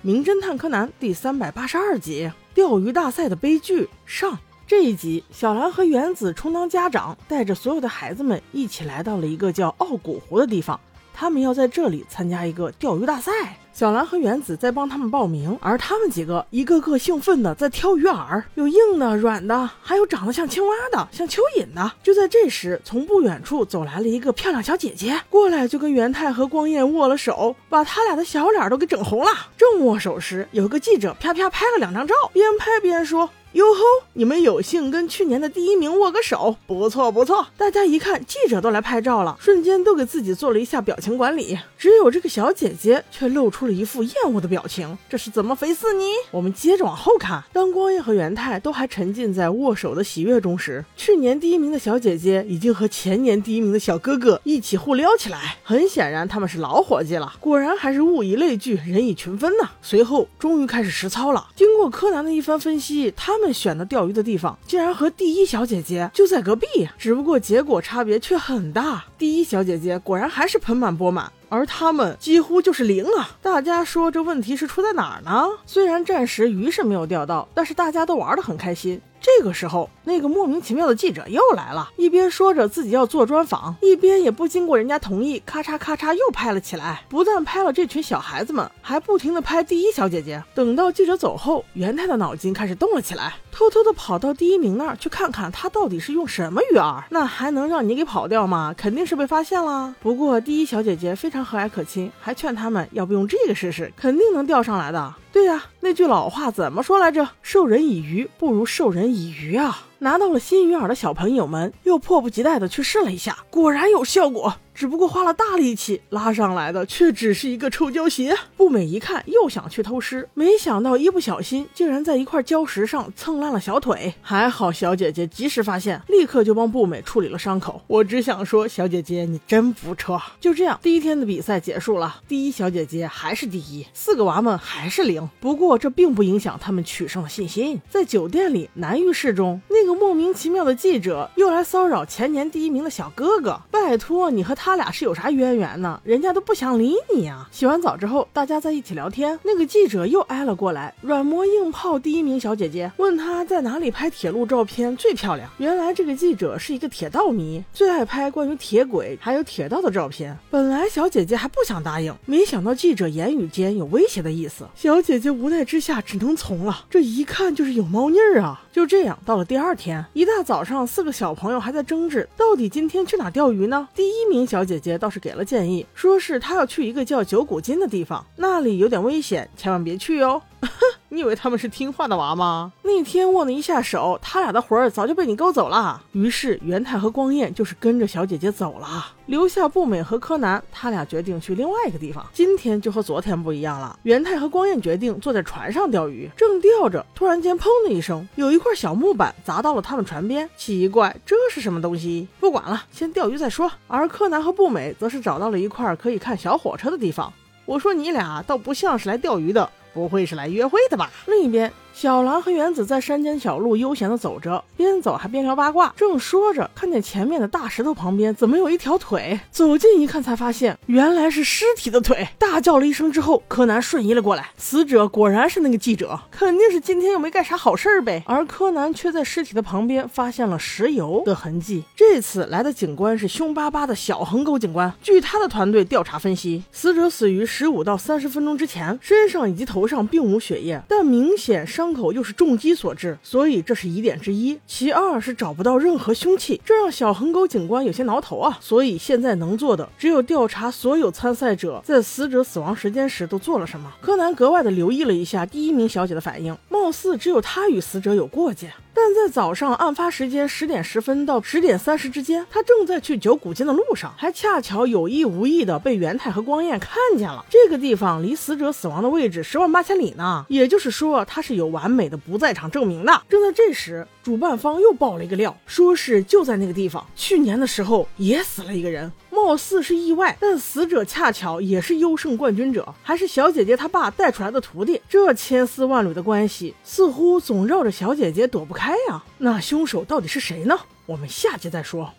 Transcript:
名侦探柯南第三百八十二集：钓鱼大赛的悲剧上。这一集，小兰和原子充当家长，带着所有的孩子们一起来到了一个叫奥古湖的地方。他们要在这里参加一个钓鱼大赛。小兰和原子在帮他们报名，而他们几个一个个兴奋的在挑鱼饵，有硬的、软的，还有长得像青蛙的、像蚯蚓的。就在这时，从不远处走来了一个漂亮小姐姐，过来就跟元太和光彦握了手，把他俩的小脸都给整红了。正握手时，有个记者啪啪拍了两张照，边拍边说。哟吼！你们有幸跟去年的第一名握个手，不错不错。大家一看，记者都来拍照了，瞬间都给自己做了一下表情管理。只有这个小姐姐却露出了一副厌恶的表情，这是怎么回事呢？我们接着往后看，当光彦和元太都还沉浸在握手的喜悦中时，去年第一名的小姐姐已经和前年第一名的小哥哥一起互撩起来。很显然，他们是老伙计了。果然还是物以类聚，人以群分呢。随后，终于开始实操了。经过柯南的一番分析，他。他们选的钓鱼的地方，竟然和第一小姐姐就在隔壁，只不过结果差别却很大。第一小姐姐果然还是盆满钵满，而他们几乎就是零啊！大家说这问题是出在哪儿呢？虽然暂时鱼是没有钓到，但是大家都玩得很开心。这个时候，那个莫名其妙的记者又来了，一边说着自己要做专访，一边也不经过人家同意，咔嚓咔嚓又拍了起来。不但拍了这群小孩子们，还不停的拍第一小姐姐。等到记者走后，元太的脑筋开始动了起来，偷偷的跑到第一名那儿去看看他到底是用什么鱼饵。那还能让你给跑掉吗？肯定是被发现了。不过第一小姐姐非常和蔼可亲，还劝他们要不用这个试试，肯定能钓上来的。对呀，那句老话怎么说来着？授人以鱼不如授人以渔啊！拿到了新鱼饵的小朋友们又迫不及待地去试了一下，果然有效果。只不过花了大力气拉上来的，却只是一个臭胶鞋。步美一看，又想去偷师，没想到一不小心，竟然在一块礁石上蹭烂了小腿。还好小姐姐及时发现，立刻就帮步美处理了伤口。我只想说，小姐姐你真不错。就这样，第一天的比赛结束了，第一小姐姐还是第一，四个娃们还是零。不过这并不影响他们取胜的信心。在酒店里，男浴室中，那个莫名其妙的记者又来骚扰前年第一名的小哥哥。拜托你和他。俩是有啥渊源呢？人家都不想理你呀！洗完澡之后，大家在一起聊天，那个记者又挨了过来，软磨硬泡第一名小姐姐，问她在哪里拍铁路照片最漂亮。原来这个记者是一个铁道迷，最爱拍关于铁轨还有铁道的照片。本来小姐姐还不想答应，没想到记者言语间有威胁的意思，小姐姐无奈之下只能从了。这一看就是有猫腻儿啊！就这样，到了第二天一大早上，四个小朋友还在争执，到底今天去哪钓鱼呢？第一名小姐姐倒是给了建议，说是她要去一个叫九股金的地方，那里有点危险，千万别去哟。你以为他们是听话的娃吗？那天握了一下手，他俩的魂儿早就被你勾走了。于是元太和光彦就是跟着小姐姐走了，留下步美和柯南。他俩决定去另外一个地方。今天就和昨天不一样了。元太和光彦决定坐在船上钓鱼，正钓着，突然间砰的一声，有一块小木板砸到了他们船边。奇怪，这是什么东西？不管了，先钓鱼再说。而柯南和步美则是找到了一块可以看小火车的地方。我说你俩倒不像是来钓鱼的。不会是来约会的吧？另一边。小兰和原子在山间小路悠闲地走着，边走还边聊八卦。正说着，看见前面的大石头旁边怎么有一条腿？走近一看，才发现原来是尸体的腿。大叫了一声之后，柯南瞬移了过来。死者果然是那个记者，肯定是今天又没干啥好事儿呗。而柯南却在尸体的旁边发现了石油的痕迹。这次来的警官是凶巴巴的小横沟警官。据他的团队调查分析，死者死于十五到三十分钟之前，身上以及头上并无血液，但明显伤。伤口又是重击所致，所以这是疑点之一。其二是找不到任何凶器，这让小横沟警官有些挠头啊。所以现在能做的只有调查所有参赛者在死者死亡时间时都做了什么。柯南格外的留意了一下第一名小姐的反应，貌似只有她与死者有过节。但在早上案发时间十点十分到十点三十之间，他正在去九古金的路上，还恰巧有意无意的被元太和光彦看见了。这个地方离死者死亡的位置十万八千里呢，也就是说他是有完美的不在场证明的。正在这时，主办方又爆了一个料，说是就在那个地方，去年的时候也死了一个人。貌似是意外，但死者恰巧也是优胜冠军者，还是小姐姐她爸带出来的徒弟。这千丝万缕的关系，似乎总绕着小姐姐躲不开呀。那凶手到底是谁呢？我们下集再说。